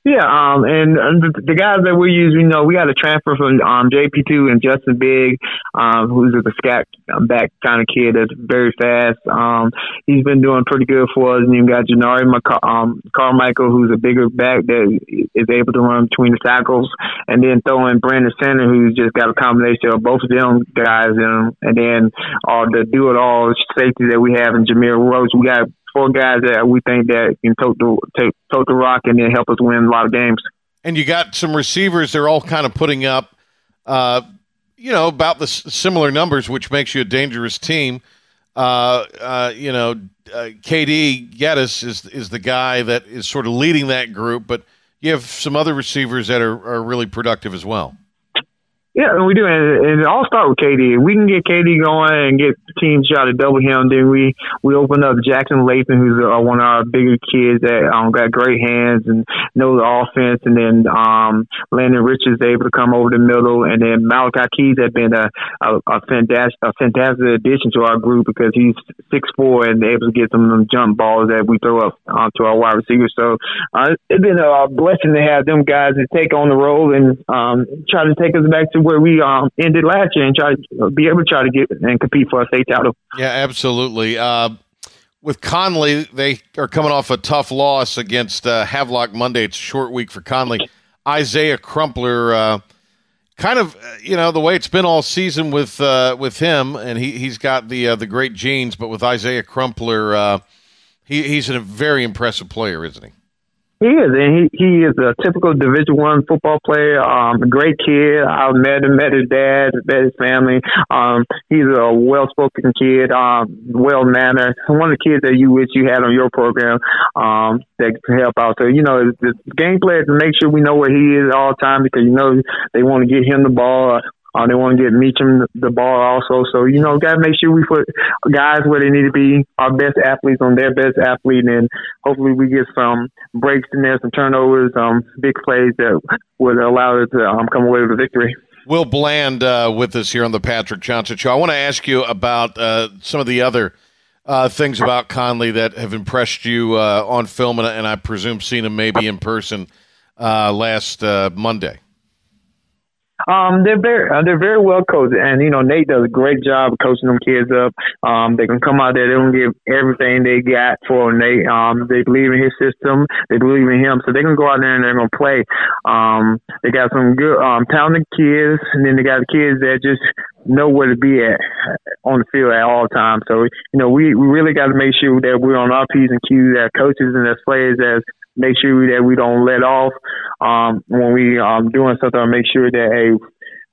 Yeah, um, and the, guys that we use, you know, we got a transfer from um, JP2 and Justin Big, um, who's a scat back kind of kid that's very fast. Um, he's been doing pretty good for us. And you got Janari McC- um, Carmichael, who's a bigger back that is able to run between the tackles, and then throw in Brandon Center, who's just got a combination of both of them guys in him, and then all the do it all safety that we have in Jameer Rhodes. We got four guys that we think that can tote the take, tote the rock and then help us win a lot of games. And you got some receivers; they're all kind of putting up, uh, you know, about the s- similar numbers, which makes you a dangerous team. Uh, uh, you know, uh, KD Geddes is is the guy that is sort of leading that group, but you have some other receivers that are, are really productive as well. Yeah, and we do, and, and it all start with KD. If we can get KD going and get teams try to double him, then we we open up Jackson Lathan, who's uh, one of our bigger kids that um, got great hands and knows the offense, and then um, Landon Richards is able to come over the middle, and then Malachi Keys has been a, a, a fantastic a fantastic addition to our group because he's six four and able to get some of them jump balls that we throw up uh, to our wide receivers. So uh, it's been a blessing to have them guys to take on the role and um, try to take us back to where we um, ended last year and try to be able to try to get and compete for a state title. Yeah, absolutely. Uh, with Conley, they are coming off a tough loss against uh, Havelock Monday. It's a short week for Conley. Isaiah Crumpler, uh, kind of, uh, you know, the way it's been all season with uh, with him, and he he's got the uh, the great genes, but with Isaiah Crumpler, he, he's a very impressive player, isn't he? He is, and he, he is a typical Division One football player. Um, a great kid. I met him, met his dad, met his family. Um, he's a well-spoken kid, um, well-mannered. One of the kids that you wish you had on your program um, that can help out. So you know, the game plan is to make sure we know where he is all the time because you know they want to get him the ball. Uh, they want to get Meacham the ball also. So, you know, got to make sure we put guys where they need to be, our best athletes on their best athlete, and hopefully we get some breaks in there, some turnovers, um, big plays that would allow us to um, come away with a victory. Will Bland uh, with us here on the Patrick Johnson Show. I want to ask you about uh, some of the other uh, things about Conley that have impressed you uh, on film, and, and, I presume seen him maybe in person uh, last Monday. Um, they're very uh, they're very well coached, and you know Nate does a great job coaching them kids up. Um, they can come out there, they can give everything they got for Nate. Um, they believe in his system, they believe in him, so they can go out there and they're gonna play. Um, they got some good um talented kids, and then they got kids that just know where to be at on the field at all times. So you know we we really got to make sure that we're on our p's and q's as coaches and as players as make sure that we don't let off um, when we um doing something. Make sure that hey,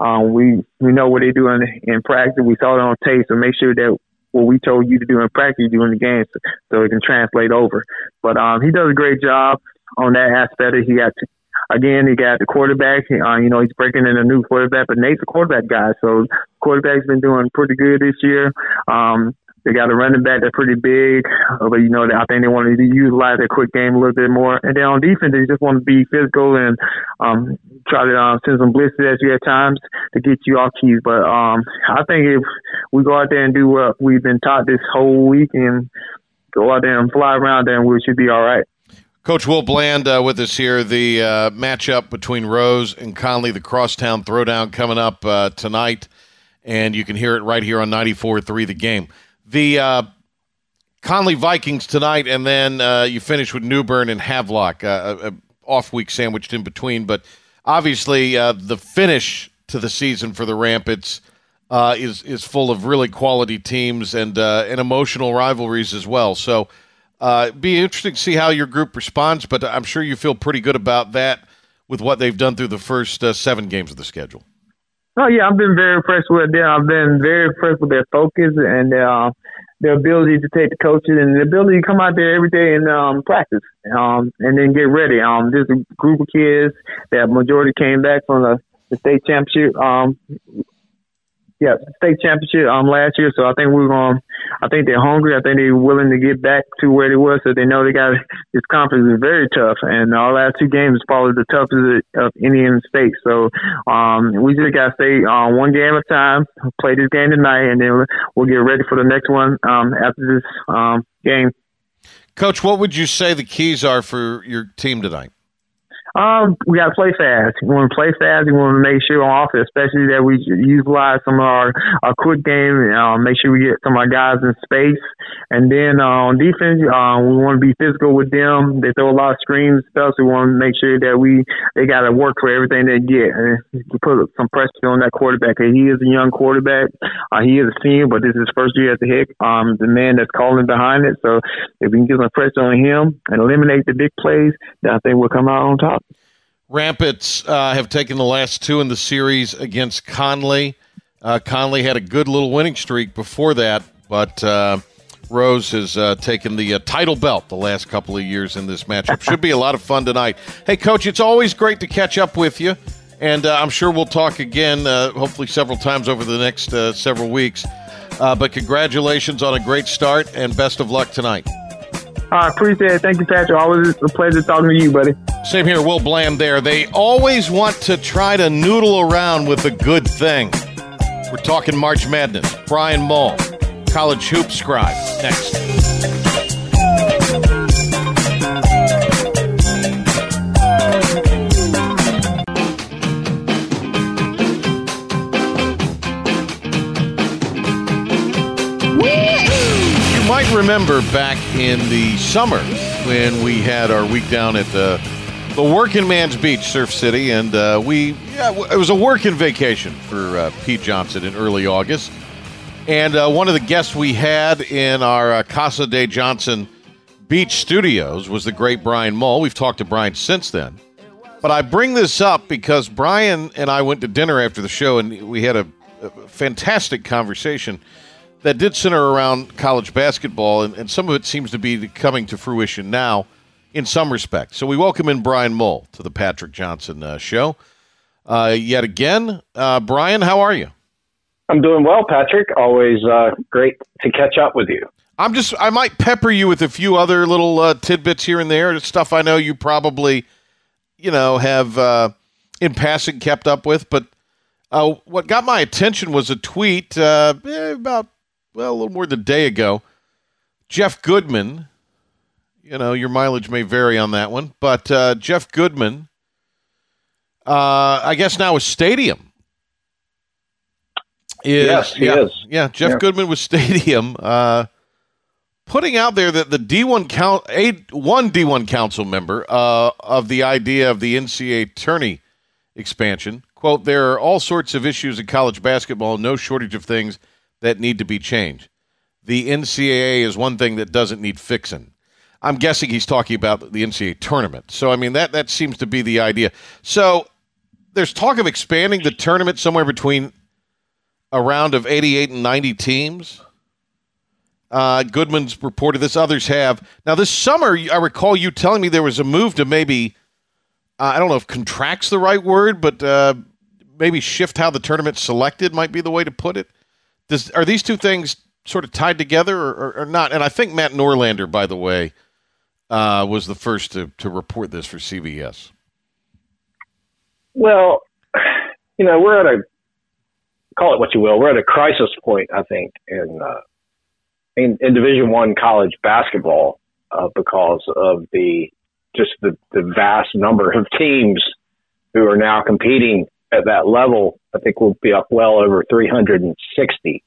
um, we we know what they're doing in practice. We saw it on tape, so make sure that what we told you to do in practice, you do in the game, so, so it can translate over. But um, he does a great job on that aspect. He got again, he got the quarterback. Uh, you know, he's breaking in a new quarterback, but Nate's a quarterback guy, so quarterback's been doing pretty good this year. Um, they got a running back that's pretty big, uh, but you know I think they want to utilize their quick game a little bit more. And then on defense, they just want to be physical and um, try to um, send some blitzes at you at times to get you off keys. But um, I think if we go out there and do what we've been taught this whole week and go out there and fly around, then we should be all right. Coach Will Bland uh, with us here. The uh, matchup between Rose and Conley, the crosstown throwdown coming up uh, tonight, and you can hear it right here on 94.3 The Game the uh, Conley Vikings tonight, and then uh, you finish with New Bern and Havelock, uh, a, a off week sandwiched in between. But obviously, the finish to the season for the Rampants is is full of really quality teams and and emotional rivalries as well. So. Uh, be interesting to see how your group responds, but I'm sure you feel pretty good about that with what they've done through the first seven games of the schedule. Oh yeah, I've been very impressed with them. I've been very impressed with their focus and uh, the ability to take the coaches and the ability to come out there every day and um, practice um, and then get ready. Um, there's a group of kids that majority came back from the, the state championship um, yeah, state championship um last year. So I think we're going. I think they're hungry. I think they're willing to get back to where they were. So they know they got this conference is very tough, and our last two games is probably the toughest of any in the state. So um, we just got to stay on uh, one game at a time. Play this game tonight, and then we'll get ready for the next one um, after this um, game. Coach, what would you say the keys are for your team tonight? Um, we got to play fast. We want to play fast. We want to make sure on offense, especially that we utilize some of our, our quick game. Uh, make sure we get some of our guys in space. And then uh, on defense, uh, we want to be physical with them. They throw a lot of screens stuff. So we want to make sure that we they got to work for everything they get and put some pressure on that quarterback. He is a young quarterback. Uh, he is a senior, but this is his first year as a head. Um, the man that's calling behind it. So if we can get some pressure on him and eliminate the big plays, then I think we'll come out on top. Rampants uh, have taken the last two in the series against Conley. Uh, Conley had a good little winning streak before that, but uh, Rose has uh, taken the uh, title belt the last couple of years in this matchup. Should be a lot of fun tonight. Hey, Coach, it's always great to catch up with you, and uh, I'm sure we'll talk again, hopefully several times over the next several weeks. but congratulations on a great start, and best of luck tonight. I appreciate it. Thank you, Patrick. Always a pleasure talking to you, buddy. Same here, Will Bland there. They always want to try to noodle around with a good thing. We're talking March Madness. Brian Mull, college hoop scribe. Next. Remember back in the summer when we had our week down at the the Working Man's Beach, Surf City, and uh, we yeah, it was a working vacation for uh, Pete Johnson in early August. And uh, one of the guests we had in our uh, Casa de Johnson Beach studios was the great Brian Mull. We've talked to Brian since then. But I bring this up because Brian and I went to dinner after the show and we had a, a fantastic conversation that did center around college basketball, and, and some of it seems to be coming to fruition now in some respects. So we welcome in Brian Mull to the Patrick Johnson uh, show. Uh, yet again, uh, Brian, how are you? I'm doing well, Patrick. Always uh, great to catch up with you. I'm just, I might pepper you with a few other little uh, tidbits here and there, stuff I know you probably, you know, have uh, in passing kept up with. But what got my attention was a tweet eh, about well, a little more than a day ago. Jeff Goodman, you know, your mileage may vary on that one, but uh, Jeff Goodman, uh, I guess now is Stadium. Is, yes, he yeah, is. Yeah, Jeff yeah. Goodman was Stadium, uh, putting out there that the D1 count, a one D1 council member uh, of the idea of the NCAA tourney expansion. Quote, there are all sorts of issues in college basketball, no shortage of things – that need to be changed. The NCAA is one thing that doesn't need fixing. I'm guessing he's talking about the NCAA tournament. So I mean that that seems to be the idea. So there's talk of expanding the tournament somewhere between a round of 88 and 90 teams. Uh, Goodman's reported this. Others have. Now this summer, I recall you telling me there was a move to maybe uh, I don't know if contracts the right word, but uh, maybe shift how the tournament selected might be the way to put it. Does are these two things sort of tied together or, or, or not? And I think Matt Norlander, by the way, uh, was the first to, to report this for CBS. Well, you know, we're at a call it what you will. We're at a crisis point, I think, in uh, in, in Division One college basketball uh, because of the just the, the vast number of teams who are now competing at that level, I think we'll be up well over 360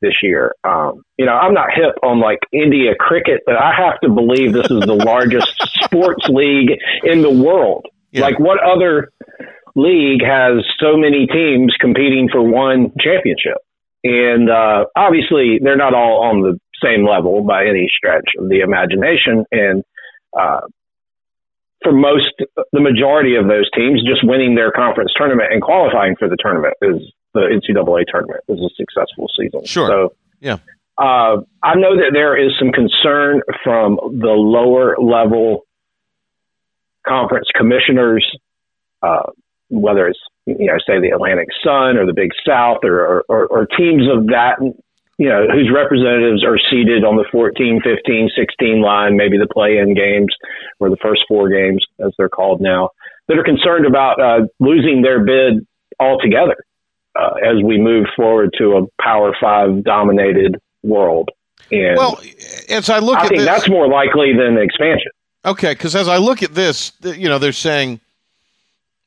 this year. Um, you know, I'm not hip on like India cricket, but I have to believe this is the largest sports league in the world. Yeah. Like, what other league has so many teams competing for one championship? And uh, obviously, they're not all on the same level by any stretch of the imagination. And uh, for most, the majority of those teams, just winning their conference tournament and qualifying for the tournament is the NCAA tournament is a successful season. Sure. So, yeah. Uh, I know that there is some concern from the lower level conference commissioners, uh, whether it's you know say the Atlantic Sun or the Big South or, or, or teams of that you know whose representatives are seated on the 14, 15, 16 line, maybe the play-in games or the first four games as they're called now, that are concerned about uh, losing their bid altogether uh, as we move forward to a Power Five dominated world. And well, as I look I at think this, that's more likely than expansion. Okay, because as I look at this, you know, they're saying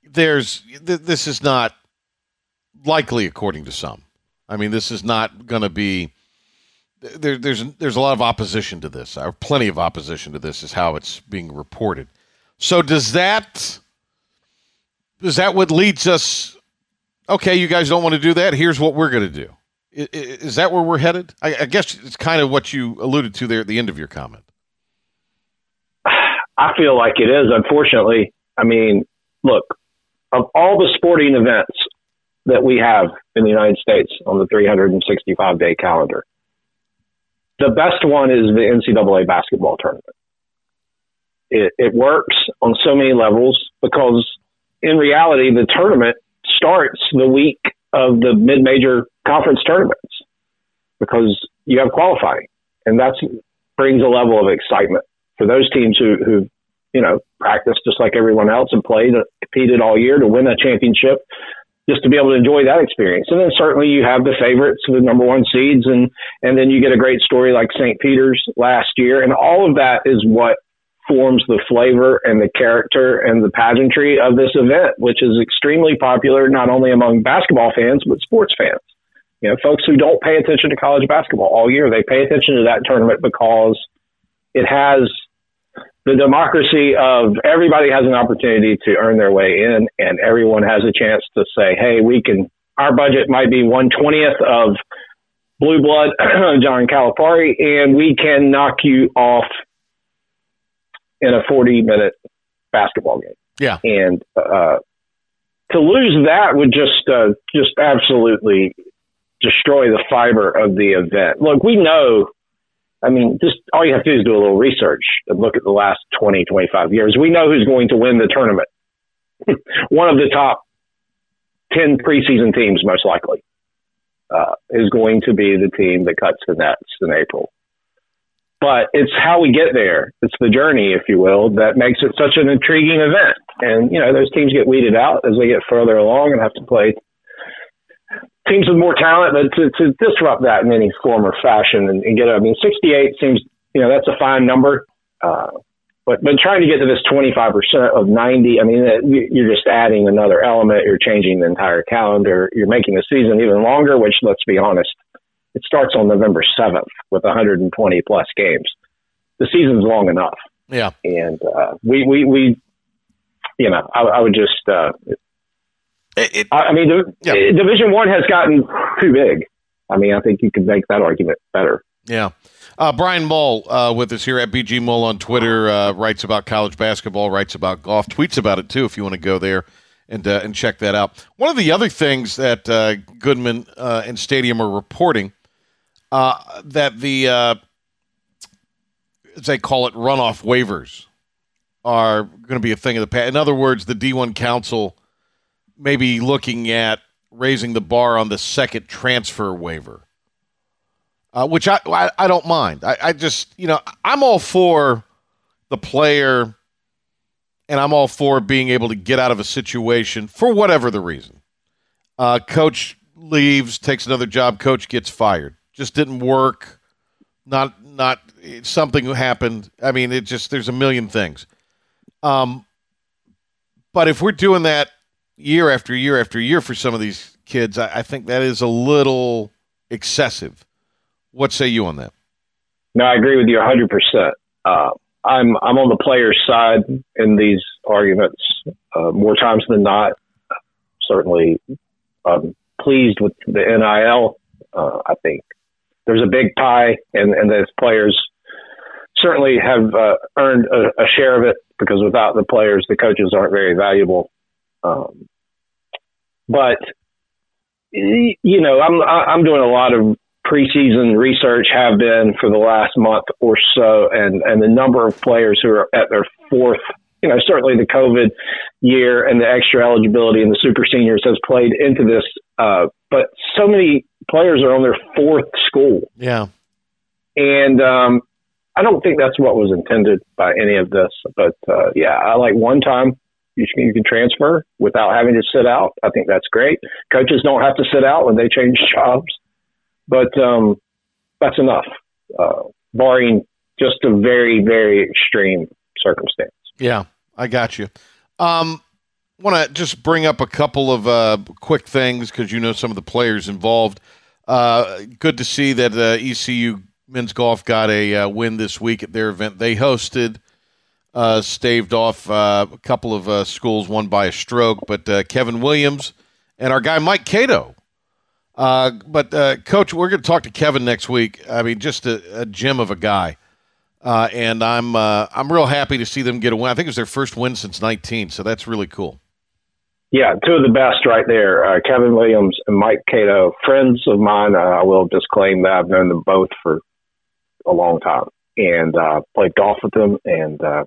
there's th- this is not likely according to some. I mean, this is not going to be. There, there's there's a lot of opposition to this, or plenty of opposition to this, is how it's being reported. So does that is that what leads us? Okay, you guys don't want to do that. Here's what we're going to do. I- i- Is that where we're headed? I, I guess it's kind of what you alluded to there at the end of your comment. I feel like it is, unfortunately. I mean, look, of all the sporting events that we have in the United States on the 365 day calendar, the best one is the NCAA basketball tournament. It, it works on so many levels because in reality, the tournament starts the week of the mid major conference tournaments because you have qualifying and that brings a level of excitement for those teams who, who you know, practiced just like everyone else and played, competed all year to win a championship, just to be able to enjoy that experience. And then certainly you have the favorites, the number one seeds, and and then you get a great story like St. Peter's last year, and all of that is what forms the flavor and the character and the pageantry of this event, which is extremely popular not only among basketball fans but sports fans. You know, folks who don't pay attention to college basketball all year, they pay attention to that tournament because it has the democracy of everybody has an opportunity to earn their way in and everyone has a chance to say, Hey, we can, our budget might be one twentieth of blue blood John Calipari and we can knock you off in a 40 minute basketball game. Yeah. And, uh, to lose that would just, uh, just absolutely destroy the fiber of the event. Look, we know I mean, just all you have to do is do a little research and look at the last 20, 25 years. We know who's going to win the tournament. One of the top 10 preseason teams, most likely, uh, is going to be the team that cuts the nets in April. But it's how we get there. It's the journey, if you will, that makes it such an intriguing event. And, you know, those teams get weeded out as they get further along and have to play teams with more talent, but to, to disrupt that in any form or fashion and, and get, I mean, 68 seems, you know, that's a fine number. Uh, but, but trying to get to this 25% of 90, I mean, you're just adding another element. You're changing the entire calendar. You're making the season even longer, which let's be honest, it starts on November 7th with 120 plus games. The season's long enough. Yeah. And, uh, we, we, we, you know, I, I would just, uh, it, I I mean, the, Division One has gotten too big. I mean, I think you could make that argument better. Yeah. Uh, Brian Mull uh, with us here at BG Mull on Twitter uh, writes about college basketball, writes about golf, tweets about it too. If you want to go there and uh, and check that out. One of the other things that uh, Goodman uh, and Stadium are reporting that the as they call it runoff waivers are going to be a thing of the past. In other words, the D1 Council maybe looking at raising the bar on the second transfer waiver, uh, which I, I, I don't mind. I, I just you know I'm all for the player, and I'm all for being able to get out of a situation for whatever the reason. Uh, coach leaves, takes another job. Coach gets fired. Just didn't work. Not not something happened. I mean, it just there's a million things. Um, but if we're doing that year after year after year for some of these kids, I, I think that is a little excessive. What say you on that? No, I agree with you 100%. Uh, I'm I'm on the player's side in these arguments uh, more times than not. Certainly, pleased with the NIL. Uh, I think there's a big pie, and and those players certainly have uh, earned a, a, share of it because without the players, the coaches aren't very valuable. Um, but you know, I'm I'm doing a lot of preseason research have been for the last month or so, and and the number of players who are at their fourth. You know, certainly the COVID year and the extra eligibility and the super seniors has played into this. Uh, but so many players are on their fourth school. Yeah. And um, I don't think that's what was intended by any of this. But uh, yeah, I like one time you can, you can transfer without having to sit out. I think that's great. Coaches don't have to sit out when they change jobs, but um, that's enough, uh, barring just a very, very extreme circumstance. Yeah, I got you. Um, want to just bring up a couple of uh, quick things because you know some of the players involved. Uh, good to see that uh, ECU men's golf got a uh, win this week at their event. They hosted, uh, staved off uh, a couple of uh, schools, one by a stroke, but uh, Kevin Williams and our guy Mike Cato. Uh, but uh, coach, we're going to talk to Kevin next week. I mean, just a, a gem of a guy, and I'm I'm real happy to see them get a win. I think it was their first win since 19, so that's really cool. Yeah, two of the best right there. Kevin Williams and Mike Cato, friends of mine. I will disclaim that I've known them both for a long time and played golf with them and uh,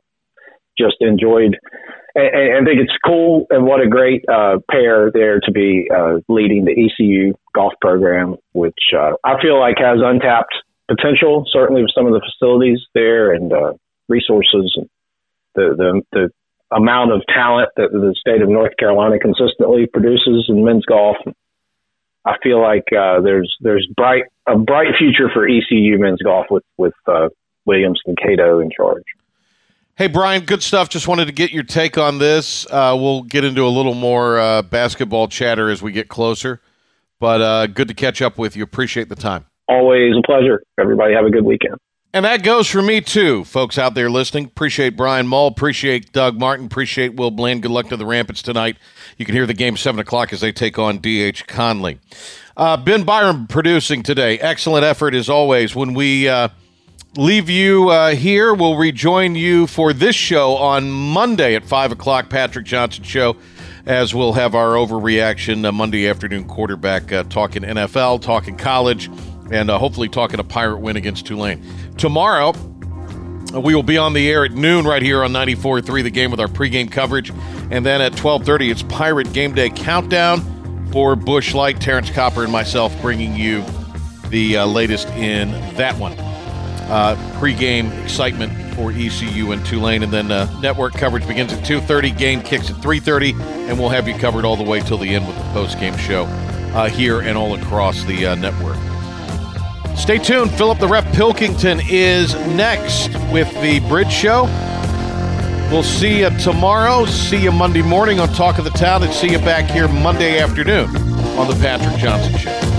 just enjoyed and, and think it's cool and what a great uh, pair there to be uh, leading the ECU golf program, which uh, I feel like has untapped potential, certainly with some of the facilities there and uh, resources and the, the, the amount of talent that the state of North Carolina consistently produces in men's golf. I feel like uh, there's there's bright a bright future for ECU men's golf with with uh, Williams and Cato in charge. Hey Brian, good stuff. Just wanted to get your take on this. Uh, we'll get into a little more uh, basketball chatter as we get closer, but uh, good to catch up with you. Appreciate the time. Always a pleasure. Everybody have a good weekend. And that goes for me too, folks out there listening. Appreciate Brian Mull. Appreciate Doug Martin. Appreciate Will Bland. Good luck to the Rampants tonight. You can hear the game seven o'clock as they take on DH Conley. Uh, ben Byram producing today. Excellent effort as always. When we uh, leave you uh, here, we'll rejoin you for this show on Monday at five o'clock. Patrick Johnson show. As we'll have our overreaction uh, Monday afternoon quarterback uh, talking NFL, talking college, and uh, hopefully talking a pirate win against Tulane. Tomorrow, uh, we will be on the air at noon right here on 94.3 The Game with our pregame coverage. And then at 12.30, it's Pirate Game Day Countdown for Busch Light. Terrance Copper and myself bringing you the uh, latest in that one. Uh, pregame excitement for ECU and Tulane. And then uh, network coverage begins at 2.30. Game kicks at 3.30. And we'll have you covered all the way till the end with the postgame show uh, here and all across the uh, network. Stay tuned. Philip the Rep Pilkington is next with the Bridge Show. We'll see you tomorrow. See you Monday morning on Talk of the Town, and see you back here Monday afternoon on the Patrick Johnson Show.